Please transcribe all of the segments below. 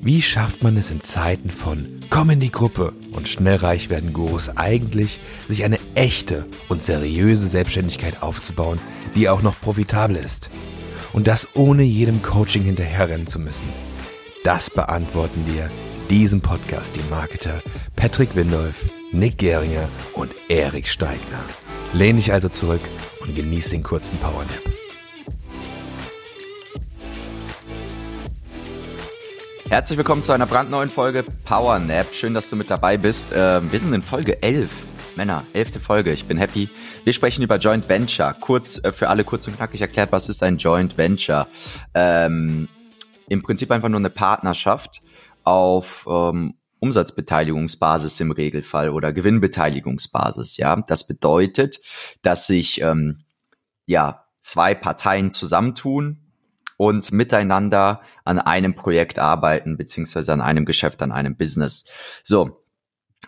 Wie schafft man es in Zeiten von Komm in die Gruppe und schnell reich werden Gurus eigentlich, sich eine echte und seriöse Selbstständigkeit aufzubauen, die auch noch profitabel ist? Und das ohne jedem Coaching hinterherrennen zu müssen. Das beantworten dir diesem Podcast die Marketer Patrick Windolf, Nick Geringer und Erik Steigner. Lehn dich also zurück und genieß den kurzen Powernap. Herzlich willkommen zu einer brandneuen Folge Power Nap. Schön, dass du mit dabei bist. Ähm, wir sind in Folge 11. Männer, elfte Folge. Ich bin happy. Wir sprechen über Joint Venture. Kurz, äh, für alle kurz und knackig erklärt, was ist ein Joint Venture? Ähm, Im Prinzip einfach nur eine Partnerschaft auf ähm, Umsatzbeteiligungsbasis im Regelfall oder Gewinnbeteiligungsbasis. Ja, das bedeutet, dass sich ähm, ja zwei Parteien zusammentun, und miteinander an einem Projekt arbeiten, beziehungsweise an einem Geschäft, an einem Business. So.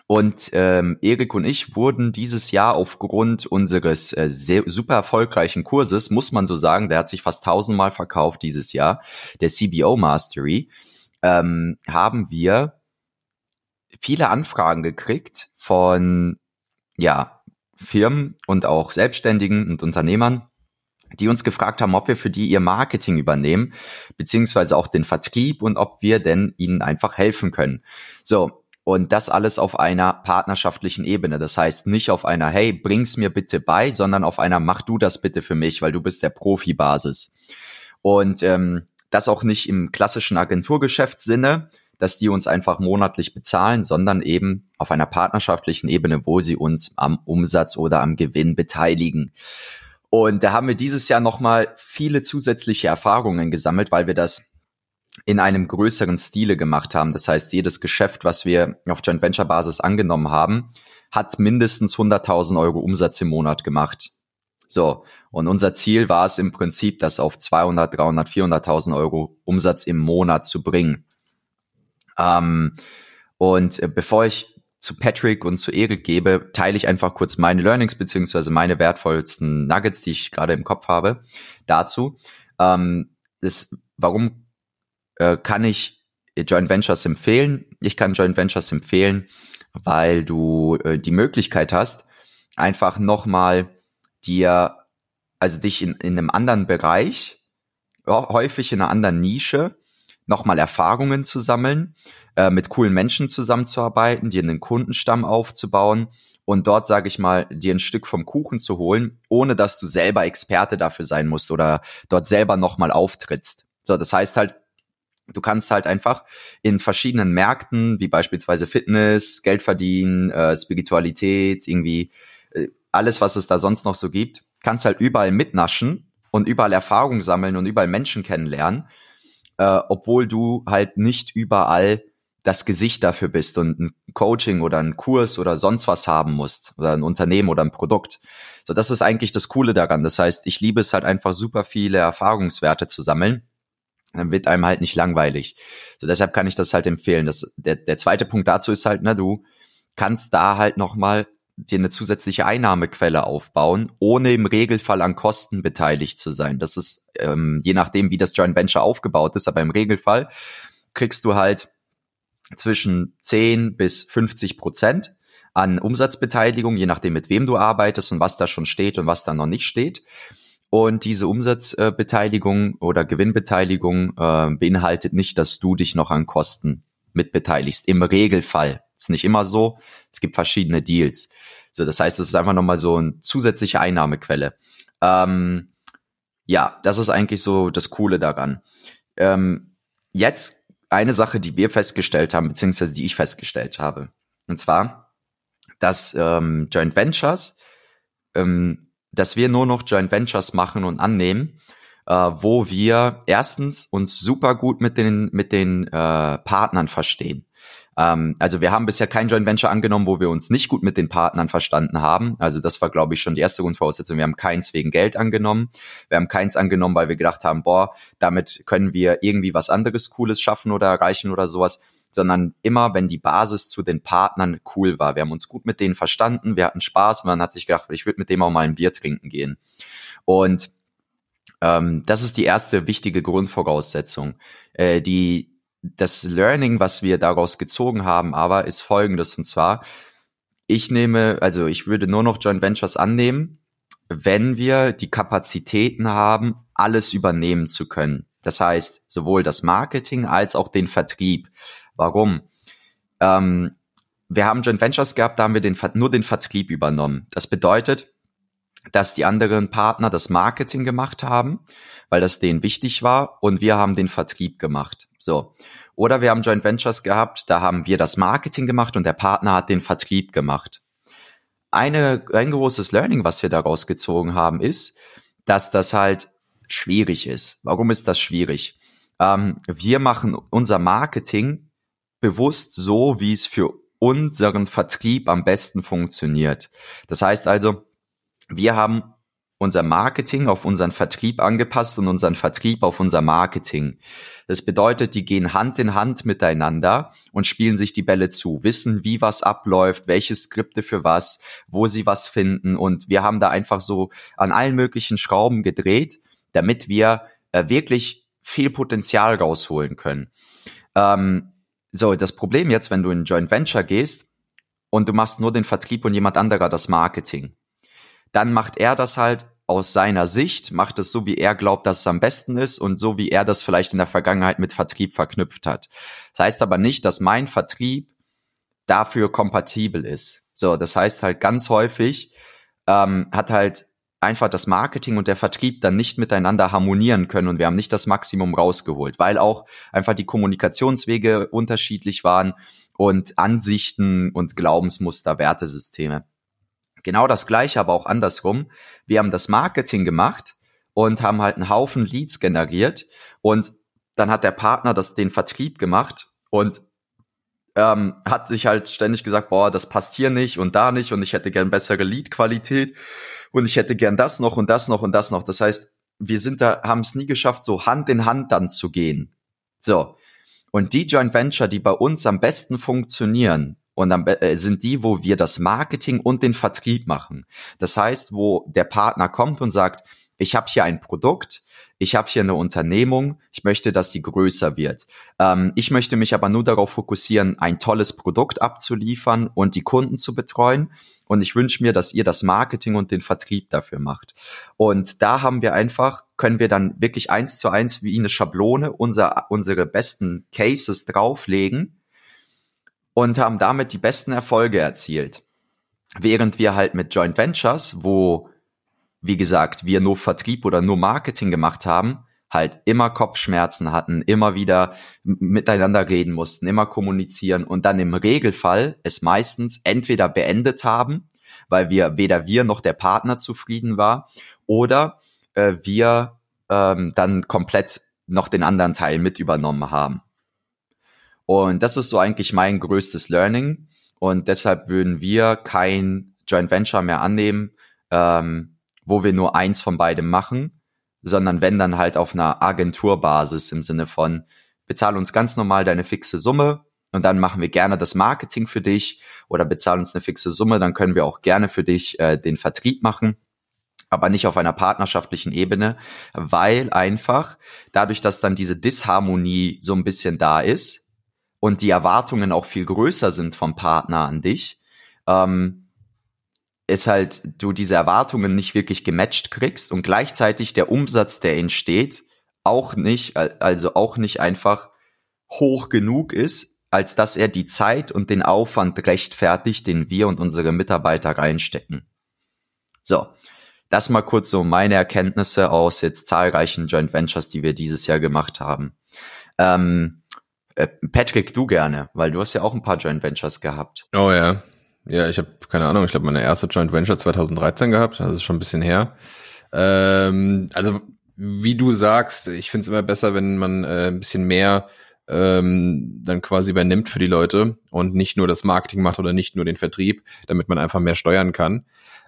Und ähm, Erik und ich wurden dieses Jahr aufgrund unseres äh, sehr, super erfolgreichen Kurses, muss man so sagen, der hat sich fast tausendmal verkauft dieses Jahr, der CBO Mastery, ähm, haben wir viele Anfragen gekriegt von ja Firmen und auch Selbstständigen und Unternehmern, die uns gefragt haben, ob wir für die ihr Marketing übernehmen, beziehungsweise auch den Vertrieb und ob wir denn ihnen einfach helfen können. So. Und das alles auf einer partnerschaftlichen Ebene. Das heißt nicht auf einer, hey, bring's mir bitte bei, sondern auf einer, mach du das bitte für mich, weil du bist der Profibasis. Und ähm, das auch nicht im klassischen Agenturgeschäftssinne, dass die uns einfach monatlich bezahlen, sondern eben auf einer partnerschaftlichen Ebene, wo sie uns am Umsatz oder am Gewinn beteiligen. Und da haben wir dieses Jahr nochmal viele zusätzliche Erfahrungen gesammelt, weil wir das in einem größeren Stile gemacht haben. Das heißt, jedes Geschäft, was wir auf Joint Venture Basis angenommen haben, hat mindestens 100.000 Euro Umsatz im Monat gemacht. So. Und unser Ziel war es im Prinzip, das auf 200, 300, 400.000 Euro Umsatz im Monat zu bringen. Ähm, und äh, bevor ich zu Patrick und zu Erik gebe, teile ich einfach kurz meine Learnings beziehungsweise meine wertvollsten Nuggets, die ich gerade im Kopf habe, dazu. Ähm, das, warum äh, kann ich Joint Ventures empfehlen? Ich kann Joint Ventures empfehlen, weil du äh, die Möglichkeit hast, einfach nochmal dir, also dich in, in einem anderen Bereich, häufig in einer anderen Nische, nochmal Erfahrungen zu sammeln äh, mit coolen Menschen zusammenzuarbeiten, dir einen Kundenstamm aufzubauen und dort, sage ich mal, dir ein Stück vom Kuchen zu holen, ohne dass du selber Experte dafür sein musst oder dort selber nochmal auftrittst. So, das heißt halt, du kannst halt einfach in verschiedenen Märkten, wie beispielsweise Fitness, Geld verdienen, äh, Spiritualität, irgendwie äh, alles, was es da sonst noch so gibt, kannst halt überall mitnaschen und überall Erfahrung sammeln und überall Menschen kennenlernen, äh, obwohl du halt nicht überall das Gesicht dafür bist und ein Coaching oder ein Kurs oder sonst was haben musst oder ein Unternehmen oder ein Produkt. So, das ist eigentlich das Coole daran. Das heißt, ich liebe es halt einfach super viele Erfahrungswerte zu sammeln. Dann wird einem halt nicht langweilig. So, deshalb kann ich das halt empfehlen. Das, der, der zweite Punkt dazu ist halt, na, du kannst da halt nochmal dir eine zusätzliche Einnahmequelle aufbauen, ohne im Regelfall an Kosten beteiligt zu sein. Das ist ähm, je nachdem, wie das Joint Venture aufgebaut ist, aber im Regelfall kriegst du halt zwischen 10 bis 50 Prozent an Umsatzbeteiligung, je nachdem, mit wem du arbeitest und was da schon steht und was da noch nicht steht. Und diese Umsatzbeteiligung oder Gewinnbeteiligung äh, beinhaltet nicht, dass du dich noch an Kosten mitbeteiligst. Im Regelfall. Ist nicht immer so. Es gibt verschiedene Deals. So, das heißt, es ist einfach nochmal so eine zusätzliche Einnahmequelle. Ähm, ja, das ist eigentlich so das Coole daran. Ähm, jetzt eine Sache, die wir festgestellt haben, beziehungsweise die ich festgestellt habe. Und zwar, dass ähm, Joint Ventures, ähm, dass wir nur noch Joint Ventures machen und annehmen, äh, wo wir erstens uns super gut mit den, mit den äh, Partnern verstehen. Ähm, also wir haben bisher kein Joint Venture angenommen, wo wir uns nicht gut mit den Partnern verstanden haben. Also das war, glaube ich, schon die erste Grundvoraussetzung. Wir haben keins wegen Geld angenommen. Wir haben keins angenommen, weil wir gedacht haben, boah, damit können wir irgendwie was anderes Cooles schaffen oder erreichen oder sowas sondern immer, wenn die Basis zu den Partnern cool war. Wir haben uns gut mit denen verstanden, wir hatten Spaß, man hat sich gedacht, ich würde mit dem auch mal ein Bier trinken gehen. Und ähm, das ist die erste wichtige Grundvoraussetzung. Äh, die das Learning, was wir daraus gezogen haben, aber ist folgendes und zwar, ich nehme, also ich würde nur noch Joint Ventures annehmen, wenn wir die Kapazitäten haben, alles übernehmen zu können. Das heißt, sowohl das Marketing als auch den Vertrieb. Warum? Ähm, wir haben Joint Ventures gehabt, da haben wir den, nur den Vertrieb übernommen. Das bedeutet, dass die anderen Partner das Marketing gemacht haben, weil das denen wichtig war und wir haben den Vertrieb gemacht. So. Oder wir haben Joint Ventures gehabt, da haben wir das Marketing gemacht und der Partner hat den Vertrieb gemacht. Eine, ein großes Learning, was wir daraus gezogen haben, ist, dass das halt schwierig ist. Warum ist das schwierig? Ähm, wir machen unser Marketing bewusst so, wie es für unseren Vertrieb am besten funktioniert. Das heißt also, wir haben unser Marketing auf unseren Vertrieb angepasst und unseren Vertrieb auf unser Marketing. Das bedeutet, die gehen Hand in Hand miteinander und spielen sich die Bälle zu, wissen, wie was abläuft, welche Skripte für was, wo sie was finden. Und wir haben da einfach so an allen möglichen Schrauben gedreht, damit wir äh, wirklich viel Potenzial rausholen können. Ähm, so, das Problem jetzt, wenn du in Joint Venture gehst und du machst nur den Vertrieb und jemand anderer das Marketing dann macht er das halt aus seiner Sicht, macht es so, wie er glaubt, dass es am besten ist und so, wie er das vielleicht in der Vergangenheit mit Vertrieb verknüpft hat. Das heißt aber nicht, dass mein Vertrieb dafür kompatibel ist. So, das heißt halt ganz häufig ähm, hat halt einfach das Marketing und der Vertrieb dann nicht miteinander harmonieren können und wir haben nicht das Maximum rausgeholt, weil auch einfach die Kommunikationswege unterschiedlich waren und Ansichten und Glaubensmuster, Wertesysteme. Genau das gleiche, aber auch andersrum. Wir haben das Marketing gemacht und haben halt einen Haufen Leads generiert und dann hat der Partner das den Vertrieb gemacht und ähm, hat sich halt ständig gesagt, boah, das passt hier nicht und da nicht und ich hätte gern bessere Lead-Qualität und ich hätte gern das noch und das noch und das noch. Das heißt, wir sind da, haben es nie geschafft, so Hand in Hand dann zu gehen. So. Und die Joint Venture, die bei uns am besten funktionieren, und dann äh, sind die, wo wir das Marketing und den Vertrieb machen. Das heißt, wo der Partner kommt und sagt, ich habe hier ein Produkt, ich habe hier eine Unternehmung, ich möchte, dass sie größer wird. Ähm, ich möchte mich aber nur darauf fokussieren, ein tolles Produkt abzuliefern und die Kunden zu betreuen. Und ich wünsche mir, dass ihr das Marketing und den Vertrieb dafür macht. Und da haben wir einfach, können wir dann wirklich eins zu eins wie eine Schablone unser, unsere besten Cases drauflegen und haben damit die besten Erfolge erzielt. Während wir halt mit Joint Ventures, wo, wie gesagt, wir nur Vertrieb oder nur Marketing gemacht haben, halt immer Kopfschmerzen hatten, immer wieder miteinander reden mussten, immer kommunizieren und dann im Regelfall es meistens entweder beendet haben, weil wir weder wir noch der Partner zufrieden war, oder äh, wir ähm, dann komplett noch den anderen Teil mit übernommen haben. Und das ist so eigentlich mein größtes Learning. Und deshalb würden wir kein Joint Venture mehr annehmen, ähm, wo wir nur eins von beidem machen, sondern wenn dann halt auf einer Agenturbasis im Sinne von, bezahl uns ganz normal deine fixe Summe und dann machen wir gerne das Marketing für dich oder bezahl uns eine fixe Summe, dann können wir auch gerne für dich äh, den Vertrieb machen aber nicht auf einer partnerschaftlichen Ebene, weil einfach dadurch, dass dann diese Disharmonie so ein bisschen da ist, und die Erwartungen auch viel größer sind vom Partner an dich, ähm, ist halt du diese Erwartungen nicht wirklich gematcht kriegst und gleichzeitig der Umsatz, der entsteht, auch nicht, also auch nicht einfach hoch genug ist, als dass er die Zeit und den Aufwand rechtfertigt, den wir und unsere Mitarbeiter reinstecken. So, das mal kurz so meine Erkenntnisse aus jetzt zahlreichen Joint Ventures, die wir dieses Jahr gemacht haben. Ähm, äh, Patrick, du gerne, weil du hast ja auch ein paar Joint Ventures gehabt. Oh ja. Ja, ich habe keine Ahnung, ich glaube meine erste Joint Venture 2013 gehabt, das ist schon ein bisschen her. Ähm, also wie du sagst, ich finde es immer besser, wenn man äh, ein bisschen mehr ähm, dann quasi übernimmt für die Leute und nicht nur das Marketing macht oder nicht nur den Vertrieb, damit man einfach mehr steuern kann.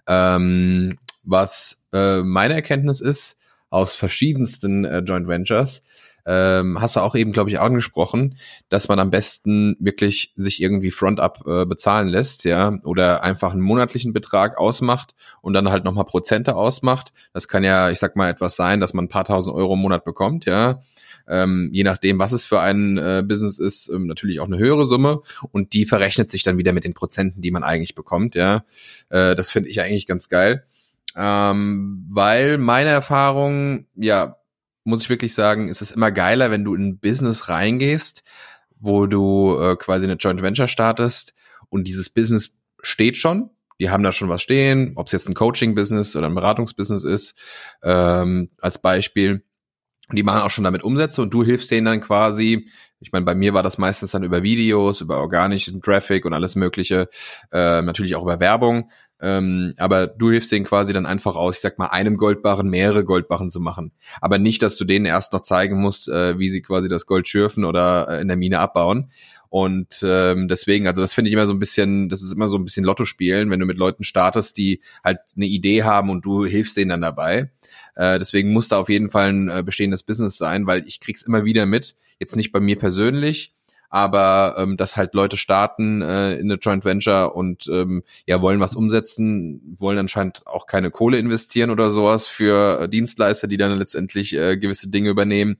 Ähm, was äh, meine Erkenntnis ist, aus verschiedensten äh, Joint Ventures, ähm, hast du auch eben, glaube ich, angesprochen, dass man am besten wirklich sich irgendwie Front-up äh, bezahlen lässt, ja, oder einfach einen monatlichen Betrag ausmacht und dann halt nochmal Prozente ausmacht. Das kann ja, ich sag mal, etwas sein, dass man ein paar tausend Euro im Monat bekommt, ja. ähm, je nachdem, was es für ein äh, Business ist, ähm, natürlich auch eine höhere Summe und die verrechnet sich dann wieder mit den Prozenten, die man eigentlich bekommt. Ja, äh, das finde ich eigentlich ganz geil, ähm, weil meine Erfahrung, ja, muss ich wirklich sagen, ist es immer geiler, wenn du in ein Business reingehst, wo du äh, quasi eine Joint Venture startest und dieses Business steht schon. Die haben da schon was stehen, ob es jetzt ein Coaching-Business oder ein Beratungsbusiness ist, ähm, als Beispiel. Die machen auch schon damit Umsätze und du hilfst denen dann quasi, ich meine, bei mir war das meistens dann über Videos, über organischen Traffic und alles Mögliche, äh, natürlich auch über Werbung. Ähm, aber du hilfst denen quasi dann einfach aus, ich sag mal, einem Goldbarren mehrere Goldbarren zu machen. Aber nicht, dass du denen erst noch zeigen musst, äh, wie sie quasi das Gold schürfen oder äh, in der Mine abbauen. Und ähm, deswegen, also das finde ich immer so ein bisschen, das ist immer so ein bisschen Lotto spielen, wenn du mit Leuten startest, die halt eine Idee haben und du hilfst denen dann dabei. Äh, deswegen muss da auf jeden Fall ein äh, bestehendes Business sein, weil ich krieg's immer wieder mit. Jetzt nicht bei mir persönlich, aber ähm, dass halt Leute starten äh, in eine Joint Venture und ähm, ja wollen was umsetzen, wollen anscheinend auch keine Kohle investieren oder sowas für äh, Dienstleister, die dann letztendlich äh, gewisse Dinge übernehmen.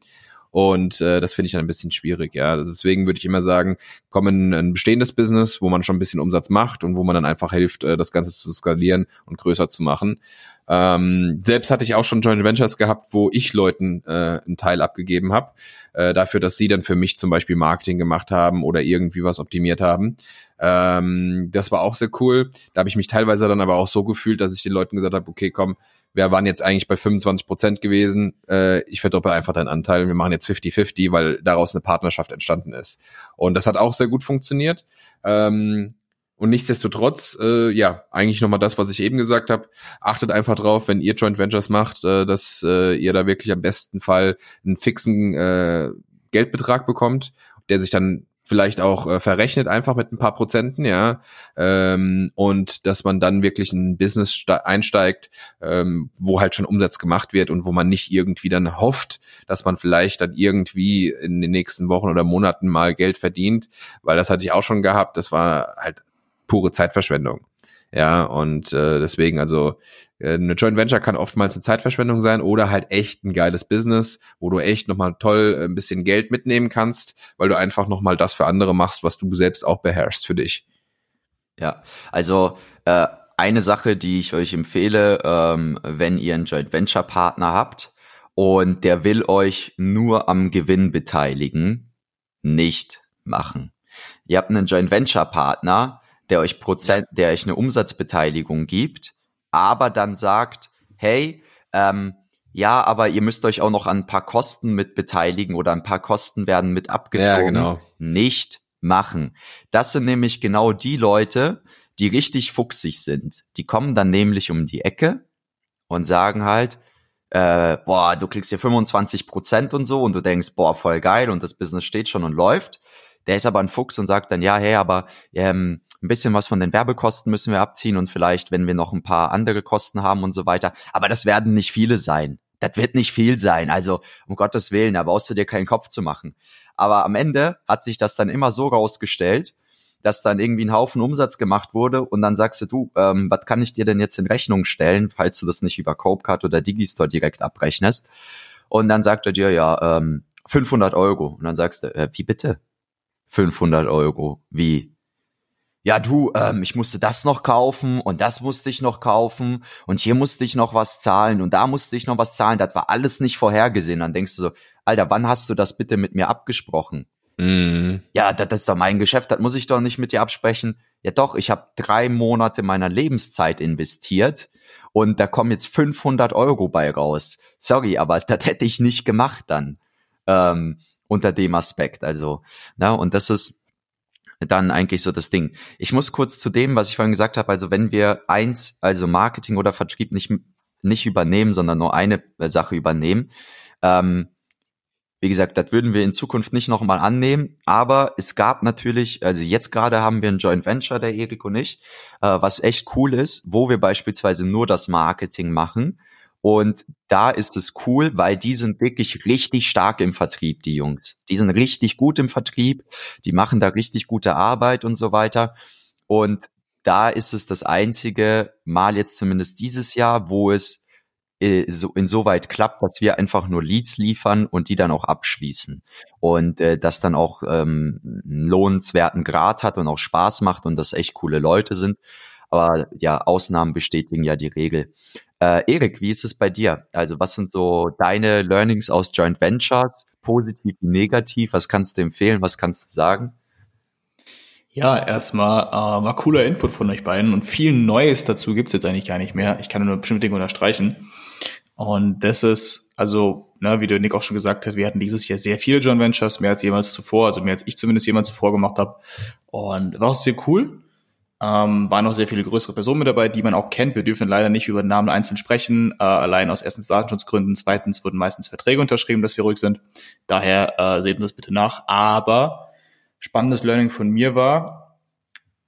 Und äh, das finde ich dann ein bisschen schwierig, ja. Deswegen würde ich immer sagen, komm in ein bestehendes Business, wo man schon ein bisschen Umsatz macht und wo man dann einfach hilft, äh, das Ganze zu skalieren und größer zu machen. Ähm, selbst hatte ich auch schon Joint Ventures gehabt, wo ich Leuten äh, einen Teil abgegeben habe, äh, dafür, dass sie dann für mich zum Beispiel Marketing gemacht haben oder irgendwie was optimiert haben. Ähm, das war auch sehr cool. Da habe ich mich teilweise dann aber auch so gefühlt, dass ich den Leuten gesagt habe, okay, komm, wir waren jetzt eigentlich bei 25 Prozent gewesen. Äh, ich verdoppel einfach deinen Anteil. Wir machen jetzt 50-50, weil daraus eine Partnerschaft entstanden ist. Und das hat auch sehr gut funktioniert. Ähm, und nichtsdestotrotz, äh, ja, eigentlich nochmal das, was ich eben gesagt habe. Achtet einfach drauf, wenn ihr Joint Ventures macht, äh, dass äh, ihr da wirklich am besten Fall einen fixen äh, Geldbetrag bekommt, der sich dann vielleicht auch äh, verrechnet einfach mit ein paar Prozenten, ja, ähm, und dass man dann wirklich in ein Business einsteigt, ähm, wo halt schon Umsatz gemacht wird und wo man nicht irgendwie dann hofft, dass man vielleicht dann irgendwie in den nächsten Wochen oder Monaten mal Geld verdient, weil das hatte ich auch schon gehabt, das war halt pure Zeitverschwendung. Ja, und äh, deswegen, also äh, eine Joint Venture kann oftmals eine Zeitverschwendung sein oder halt echt ein geiles Business, wo du echt nochmal toll äh, ein bisschen Geld mitnehmen kannst, weil du einfach nochmal das für andere machst, was du selbst auch beherrschst für dich. Ja, also äh, eine Sache, die ich euch empfehle, ähm, wenn ihr einen Joint Venture Partner habt und der will euch nur am Gewinn beteiligen, nicht machen. Ihr habt einen Joint Venture Partner, der euch Prozent, der euch eine Umsatzbeteiligung gibt, aber dann sagt, hey, ähm, ja, aber ihr müsst euch auch noch an ein paar Kosten mit beteiligen oder ein paar Kosten werden mit abgezogen. Ja, genau. Nicht machen. Das sind nämlich genau die Leute, die richtig fuchsig sind. Die kommen dann nämlich um die Ecke und sagen halt, äh, boah, du kriegst hier 25 Prozent und so und du denkst, boah, voll geil und das Business steht schon und läuft. Der ist aber ein Fuchs und sagt dann, ja, hey, aber ähm, ein bisschen was von den Werbekosten müssen wir abziehen und vielleicht, wenn wir noch ein paar andere Kosten haben und so weiter. Aber das werden nicht viele sein. Das wird nicht viel sein. Also, um Gottes Willen, da brauchst du dir keinen Kopf zu machen. Aber am Ende hat sich das dann immer so rausgestellt, dass dann irgendwie ein Haufen Umsatz gemacht wurde und dann sagst du, du, ähm, was kann ich dir denn jetzt in Rechnung stellen, falls du das nicht über Copecard oder Digistore direkt abrechnest? Und dann sagt er dir, ja, ähm, 500 Euro. Und dann sagst du, äh, wie bitte? 500 Euro. Wie? Ja du, ähm, ich musste das noch kaufen und das musste ich noch kaufen und hier musste ich noch was zahlen und da musste ich noch was zahlen, das war alles nicht vorhergesehen. Dann denkst du so, Alter, wann hast du das bitte mit mir abgesprochen? Mm. Ja, das, das ist doch mein Geschäft, das muss ich doch nicht mit dir absprechen. Ja doch, ich habe drei Monate meiner Lebenszeit investiert und da kommen jetzt 500 Euro bei raus. Sorry, aber das hätte ich nicht gemacht dann ähm, unter dem Aspekt. Also, na, ne, und das ist dann eigentlich so das Ding. Ich muss kurz zu dem, was ich vorhin gesagt habe, also wenn wir eins, also Marketing oder Vertrieb nicht, nicht übernehmen, sondern nur eine Sache übernehmen, ähm, wie gesagt, das würden wir in Zukunft nicht nochmal annehmen, aber es gab natürlich, also jetzt gerade haben wir ein Joint Venture, der Erik und ich, äh, was echt cool ist, wo wir beispielsweise nur das Marketing machen und da ist es cool, weil die sind wirklich richtig stark im Vertrieb, die Jungs. Die sind richtig gut im Vertrieb, die machen da richtig gute Arbeit und so weiter. Und da ist es das einzige Mal jetzt zumindest dieses Jahr, wo es äh, so, insoweit klappt, dass wir einfach nur Leads liefern und die dann auch abschließen. Und äh, das dann auch ähm, einen lohnenswerten Grad hat und auch Spaß macht und das echt coole Leute sind. Aber ja, Ausnahmen bestätigen ja die Regel. Äh, Erik, wie ist es bei dir? Also was sind so deine Learnings aus Joint Ventures? Positiv negativ? Was kannst du empfehlen? Was kannst du sagen? Ja, erstmal äh, war cooler Input von euch beiden und viel Neues dazu gibt's jetzt eigentlich gar nicht mehr. Ich kann nur bestimmte Dinge unterstreichen. Und das ist, also, ne, wie der Nick auch schon gesagt hat, wir hatten dieses Jahr sehr viele Joint Ventures, mehr als jemals zuvor, also mehr als ich zumindest jemals zuvor gemacht habe. Und war auch sehr cool. Ähm, waren noch sehr viele größere Personen mit dabei, die man auch kennt. Wir dürfen leider nicht über den Namen einzeln sprechen, äh, allein aus erstens Datenschutzgründen, zweitens wurden meistens Verträge unterschrieben, dass wir ruhig sind. Daher äh, seht uns das bitte nach. Aber spannendes Learning von mir war,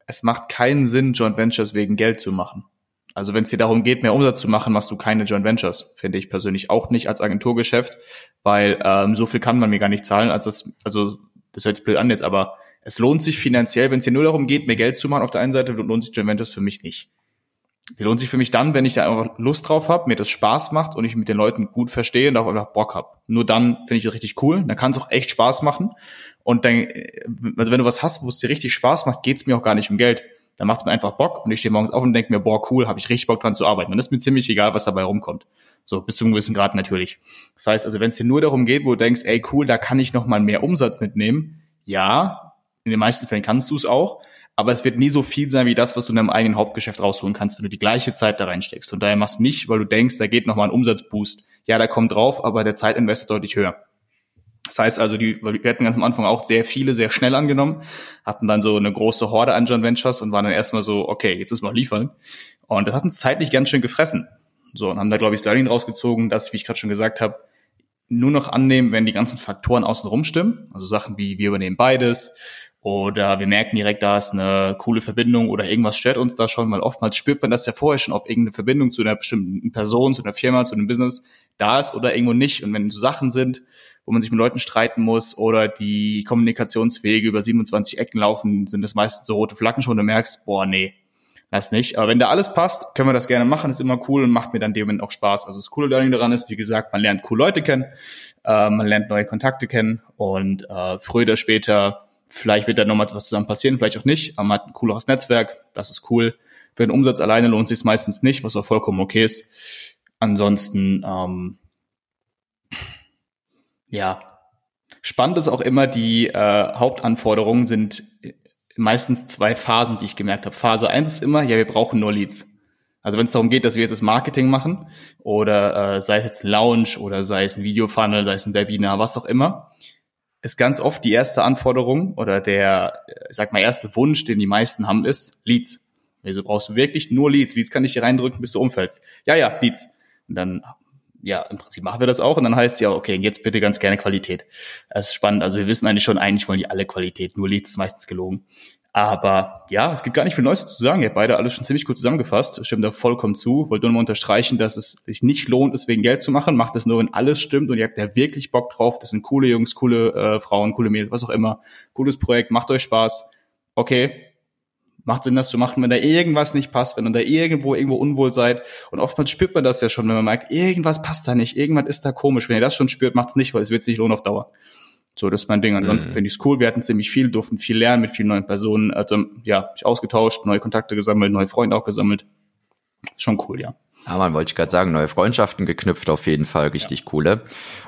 es macht keinen Sinn, Joint Ventures wegen Geld zu machen. Also wenn es dir darum geht, mehr Umsatz zu machen, machst du keine Joint Ventures. Finde ich persönlich auch nicht als Agenturgeschäft, weil ähm, so viel kann man mir gar nicht zahlen. Als das, also das hört sich blöd an jetzt, aber es lohnt sich finanziell, wenn es dir nur darum geht, mehr Geld zu machen auf der einen Seite, lohnt sich Joint Ventures für mich nicht. Die lohnt sich für mich dann, wenn ich da einfach Lust drauf habe, mir das Spaß macht und ich mit den Leuten gut verstehe und auch einfach Bock habe. Nur dann finde ich das richtig cool. Dann kann es auch echt Spaß machen. Und dann, also wenn du was hast, wo es dir richtig Spaß macht, geht's mir auch gar nicht um Geld dann macht es mir einfach Bock und ich stehe morgens auf und denke mir, boah, cool, habe ich richtig Bock dran zu arbeiten. Und das ist mir ziemlich egal, was dabei rumkommt. So, bis zu einem gewissen Grad natürlich. Das heißt also, wenn es dir nur darum geht, wo du denkst, ey, cool, da kann ich noch mal mehr Umsatz mitnehmen, ja, in den meisten Fällen kannst du es auch, aber es wird nie so viel sein wie das, was du in deinem eigenen Hauptgeschäft rausholen kannst, wenn du die gleiche Zeit da reinsteckst. Von daher machst nicht, weil du denkst, da geht noch mal ein Umsatzboost. Ja, da kommt drauf, aber der Zeitinvest ist deutlich höher. Das heißt also, die, wir hatten ganz am Anfang auch sehr viele sehr schnell angenommen, hatten dann so eine große Horde an John Ventures und waren dann erstmal so, okay, jetzt müssen wir auch liefern. Und das hat uns zeitlich ganz schön gefressen. So, und haben da, glaube ich, das Learning rausgezogen, dass, wie ich gerade schon gesagt habe, nur noch annehmen, wenn die ganzen Faktoren außenrum stimmen. Also Sachen wie, wir übernehmen beides oder wir merken direkt, da ist eine coole Verbindung oder irgendwas stört uns da schon, weil oftmals spürt man das ja vorher schon, ob irgendeine Verbindung zu einer bestimmten Person, zu einer Firma, zu einem Business da ist oder irgendwo nicht. Und wenn so Sachen sind, wo man sich mit Leuten streiten muss oder die Kommunikationswege über 27 Ecken laufen, sind das meistens so rote Flaggen schon du merkst, boah, nee, das nicht. Aber wenn da alles passt, können wir das gerne machen, ist immer cool und macht mir dann dem Moment auch Spaß. Also das coole Learning daran ist, wie gesagt, man lernt coole Leute kennen, äh, man lernt neue Kontakte kennen und äh, früher oder später, vielleicht wird da nochmal was zusammen passieren, vielleicht auch nicht, aber man hat ein cooleres Netzwerk, das ist cool. Für den Umsatz alleine lohnt sich meistens nicht, was auch vollkommen okay ist. Ansonsten, ähm, ja. Spannend ist auch immer, die äh, Hauptanforderungen sind meistens zwei Phasen, die ich gemerkt habe. Phase eins ist immer, ja, wir brauchen nur Leads. Also wenn es darum geht, dass wir jetzt das Marketing machen oder äh, sei es jetzt ein Lounge oder sei es ein Videofunnel, sei es ein Webinar, was auch immer, ist ganz oft die erste Anforderung oder der, ich sag mal, erste Wunsch, den die meisten haben, ist Leads. Also brauchst du wirklich nur Leads. Leads kann ich hier reindrücken, bis du umfällst. Ja, ja, Leads. Und dann ja, im Prinzip machen wir das auch und dann heißt es ja, okay, jetzt bitte ganz gerne Qualität. Das ist spannend. Also wir wissen eigentlich schon, eigentlich wollen die alle Qualität, nur Leads ist meistens gelogen. Aber ja, es gibt gar nicht viel Neues zu sagen. Ihr habt beide alles schon ziemlich gut zusammengefasst. Stimmt da vollkommen zu. Wollte nur mal unterstreichen, dass es sich nicht lohnt, es wegen Geld zu machen. Macht es nur, wenn alles stimmt und ihr habt da wirklich Bock drauf. Das sind coole Jungs, coole äh, Frauen, coole Mädels, was auch immer. Cooles Projekt, macht euch Spaß. Okay, macht Sinn, das zu machen, wenn da irgendwas nicht passt, wenn ihr da irgendwo irgendwo unwohl seid. Und oftmals spürt man das ja schon, wenn man merkt, irgendwas passt da nicht, irgendwas ist da komisch. Wenn ihr das schon spürt, macht es nicht, weil es wird nicht lohnen auf Dauer. So, das ist mein Ding. Ansonsten mhm. finde ich es cool. Wir hatten ziemlich viel, durften viel lernen mit vielen neuen Personen. Also ja, ich ausgetauscht, neue Kontakte gesammelt, neue Freunde auch gesammelt. Schon cool, ja. Ja, man wollte ich gerade sagen, neue Freundschaften geknüpft, auf jeden Fall richtig ja. coole.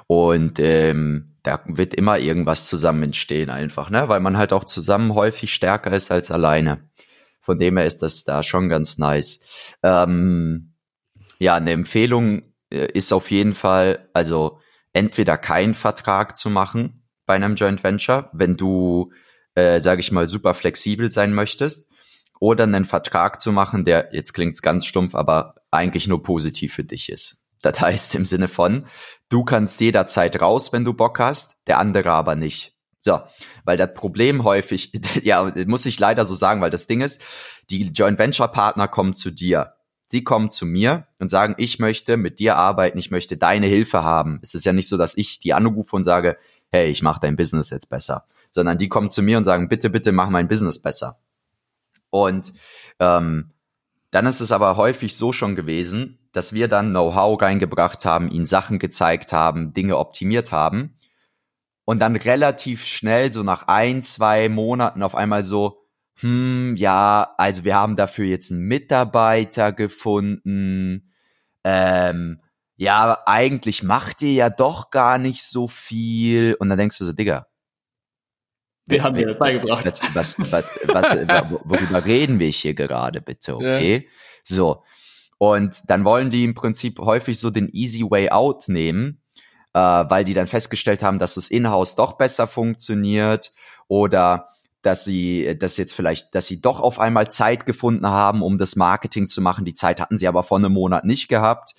Und ähm, da wird immer irgendwas zusammen entstehen einfach, ne? Weil man halt auch zusammen häufig stärker ist als alleine. Von dem her ist das da schon ganz nice. Ähm, ja, eine Empfehlung äh, ist auf jeden Fall, also entweder keinen Vertrag zu machen bei einem Joint Venture, wenn du, äh, sage ich mal, super flexibel sein möchtest, oder einen Vertrag zu machen, der, jetzt klingt's ganz stumpf, aber eigentlich nur positiv für dich ist. Das heißt im Sinne von, du kannst jederzeit raus, wenn du Bock hast, der andere aber nicht. So, weil das Problem häufig, ja, muss ich leider so sagen, weil das Ding ist, die Joint Venture Partner kommen zu dir. Sie kommen zu mir und sagen, ich möchte mit dir arbeiten, ich möchte deine Hilfe haben. Es ist ja nicht so, dass ich die anrufe und sage, hey, ich mache dein Business jetzt besser, sondern die kommen zu mir und sagen, bitte, bitte mach mein Business besser. Und ähm, dann ist es aber häufig so schon gewesen, dass wir dann Know-how reingebracht haben, ihnen Sachen gezeigt haben, Dinge optimiert haben und dann relativ schnell, so nach ein, zwei Monaten auf einmal so, hm, ja, also wir haben dafür jetzt einen Mitarbeiter gefunden, ähm, ja, eigentlich macht ihr ja doch gar nicht so viel. Und dann denkst du so, Digga. Wir haben dir das beigebracht. Was, was, was, was, worüber reden wir hier gerade, bitte, okay? Ja. So. Und dann wollen die im Prinzip häufig so den easy way out nehmen, äh, weil die dann festgestellt haben, dass das Inhouse doch besser funktioniert oder dass sie, dass jetzt vielleicht, dass sie doch auf einmal Zeit gefunden haben, um das Marketing zu machen. Die Zeit hatten sie aber vor einem Monat nicht gehabt.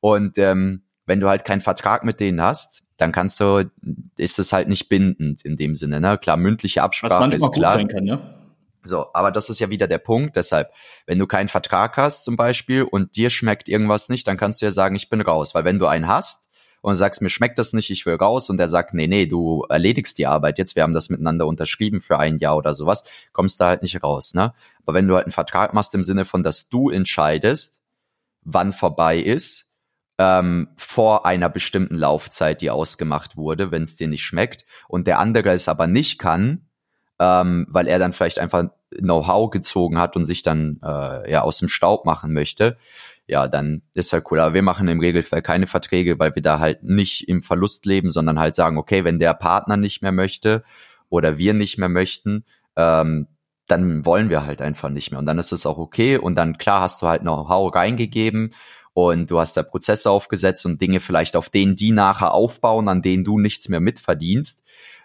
Und ähm, wenn du halt keinen Vertrag mit denen hast, dann kannst du, ist es halt nicht bindend in dem Sinne. Ne? Klar, mündliche Absprache Was manchmal ist klar. Gut sein kann, ja? So, aber das ist ja wieder der Punkt. Deshalb, wenn du keinen Vertrag hast zum Beispiel und dir schmeckt irgendwas nicht, dann kannst du ja sagen, ich bin raus. Weil wenn du einen hast und sagst, mir schmeckt das nicht, ich will raus und der sagt, nee, nee, du erledigst die Arbeit jetzt, wir haben das miteinander unterschrieben für ein Jahr oder sowas, kommst du halt nicht raus. Ne? Aber wenn du halt einen Vertrag machst im Sinne von, dass du entscheidest, wann vorbei ist, ähm, vor einer bestimmten Laufzeit, die ausgemacht wurde, wenn es dir nicht schmeckt, und der andere es aber nicht kann, ähm, weil er dann vielleicht einfach Know-how gezogen hat und sich dann äh, ja aus dem Staub machen möchte, ja, dann ist halt cool. Aber wir machen im Regelfall keine Verträge, weil wir da halt nicht im Verlust leben, sondern halt sagen, okay, wenn der Partner nicht mehr möchte oder wir nicht mehr möchten, ähm, dann wollen wir halt einfach nicht mehr. Und dann ist es auch okay. Und dann, klar, hast du halt Know-how reingegeben und du hast da Prozesse aufgesetzt und Dinge vielleicht, auf denen die nachher aufbauen, an denen du nichts mehr mitverdienst.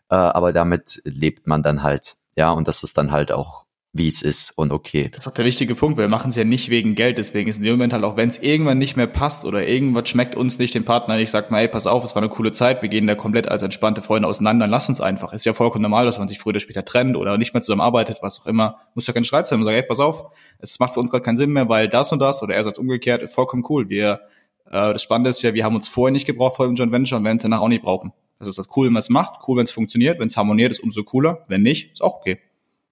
Äh, aber damit lebt man dann halt. Ja, und das ist dann halt auch wie es ist und okay. Das ist auch der wichtige Punkt. Wir machen es ja nicht wegen Geld. Deswegen ist in dem Moment halt auch, wenn es irgendwann nicht mehr passt oder irgendwas schmeckt uns nicht, den Partner nicht sagt mal, ey, pass auf, es war eine coole Zeit, wir gehen da komplett als entspannte Freunde auseinander, lass uns einfach. Ist ja vollkommen normal, dass man sich früher oder später trennt oder nicht mehr zusammenarbeitet, was auch immer. Muss ja kein Streit sein und sagen, ey, pass auf, es macht für uns gerade keinen Sinn mehr, weil das und das oder er sagt umgekehrt, vollkommen cool. Wir, äh, das Spannende ist ja, wir haben uns vorher nicht gebraucht vor dem Joint Venture und werden es danach auch nicht brauchen. Das ist das cool, wenn man es macht, cool, wenn es funktioniert, wenn es harmoniert, ist umso cooler. Wenn nicht, ist auch okay.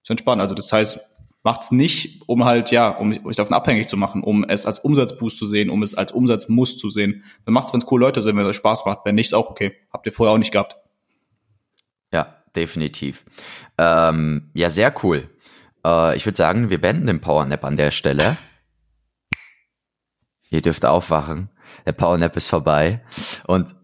Ist entspannt. Also das heißt, macht's nicht, um halt, ja, um euch davon abhängig zu machen, um es als Umsatzboost zu sehen, um es als Umsatzmuss zu sehen. Dann macht's, wenn es coole Leute sind, wenn es euch Spaß macht. Wenn nicht, ist auch okay. Habt ihr vorher auch nicht gehabt. Ja, definitiv. Ähm, ja, sehr cool. Äh, ich würde sagen, wir beenden den Powernap an der Stelle. Ihr dürft aufwachen. Der Powernap ist vorbei. Und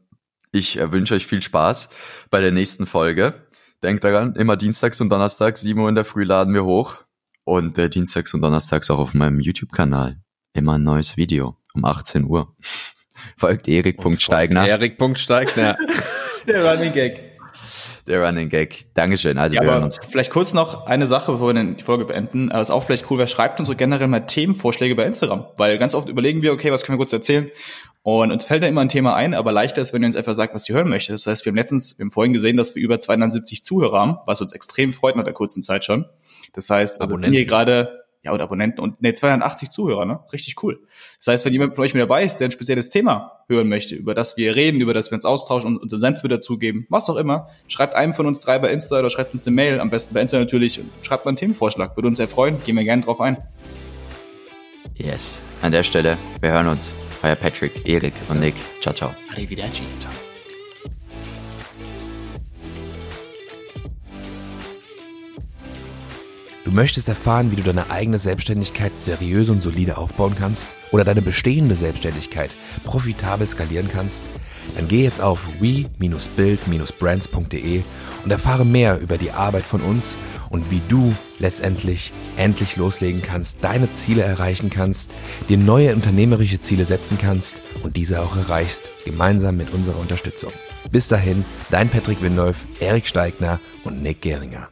ich äh, wünsche euch viel Spaß bei der nächsten Folge. Denkt daran, immer dienstags und donnerstags, 7 Uhr in der Früh laden wir hoch. Und äh, dienstags und donnerstags auch auf meinem YouTube-Kanal. Immer ein neues Video um 18 Uhr. Folgt Erik.steigner. Erik.steigner. Der Running Gag. Der Running Gag. Dankeschön. Also ja, wir hören uns. Vielleicht kurz noch eine Sache, bevor wir die Folge beenden. Das ist auch vielleicht cool, wer schreibt uns so generell mal Themenvorschläge bei Instagram. Weil ganz oft überlegen wir, okay, was können wir kurz erzählen? Und uns fällt da immer ein Thema ein, aber leichter ist, wenn ihr uns einfach sagt, was ihr hören möchtet. Das heißt, wir haben letztens, wir haben vorhin gesehen, dass wir über 270 Zuhörer haben, was uns extrem freut nach der kurzen Zeit schon. Das heißt, also Abonnenten. wenn ihr gerade, ja, oder Abonnenten und ne, 280 Zuhörer, ne? Richtig cool. Das heißt, wenn jemand von euch mit dabei ist, der ein spezielles Thema hören möchte, über das wir reden, über das wir uns austauschen und unser Senf wieder zugeben, was auch immer, schreibt einem von uns drei bei Insta oder schreibt uns eine Mail, am besten bei Insta natürlich, und schreibt mal einen Themenvorschlag. Würde uns sehr freuen, gehen wir gerne drauf ein. Yes. An der Stelle, wir hören uns. Euer Patrick, Erik und Nick. Ciao, ciao. Arrivederci. Ciao. Du möchtest erfahren, wie du deine eigene Selbstständigkeit seriös und solide aufbauen kannst oder deine bestehende Selbstständigkeit profitabel skalieren kannst? Dann geh jetzt auf we-build-brands.de und erfahre mehr über die Arbeit von uns und wie du letztendlich endlich loslegen kannst, deine Ziele erreichen kannst, dir neue unternehmerische Ziele setzen kannst und diese auch erreichst, gemeinsam mit unserer Unterstützung. Bis dahin, dein Patrick Windolf, Erik Steigner und Nick Geringer.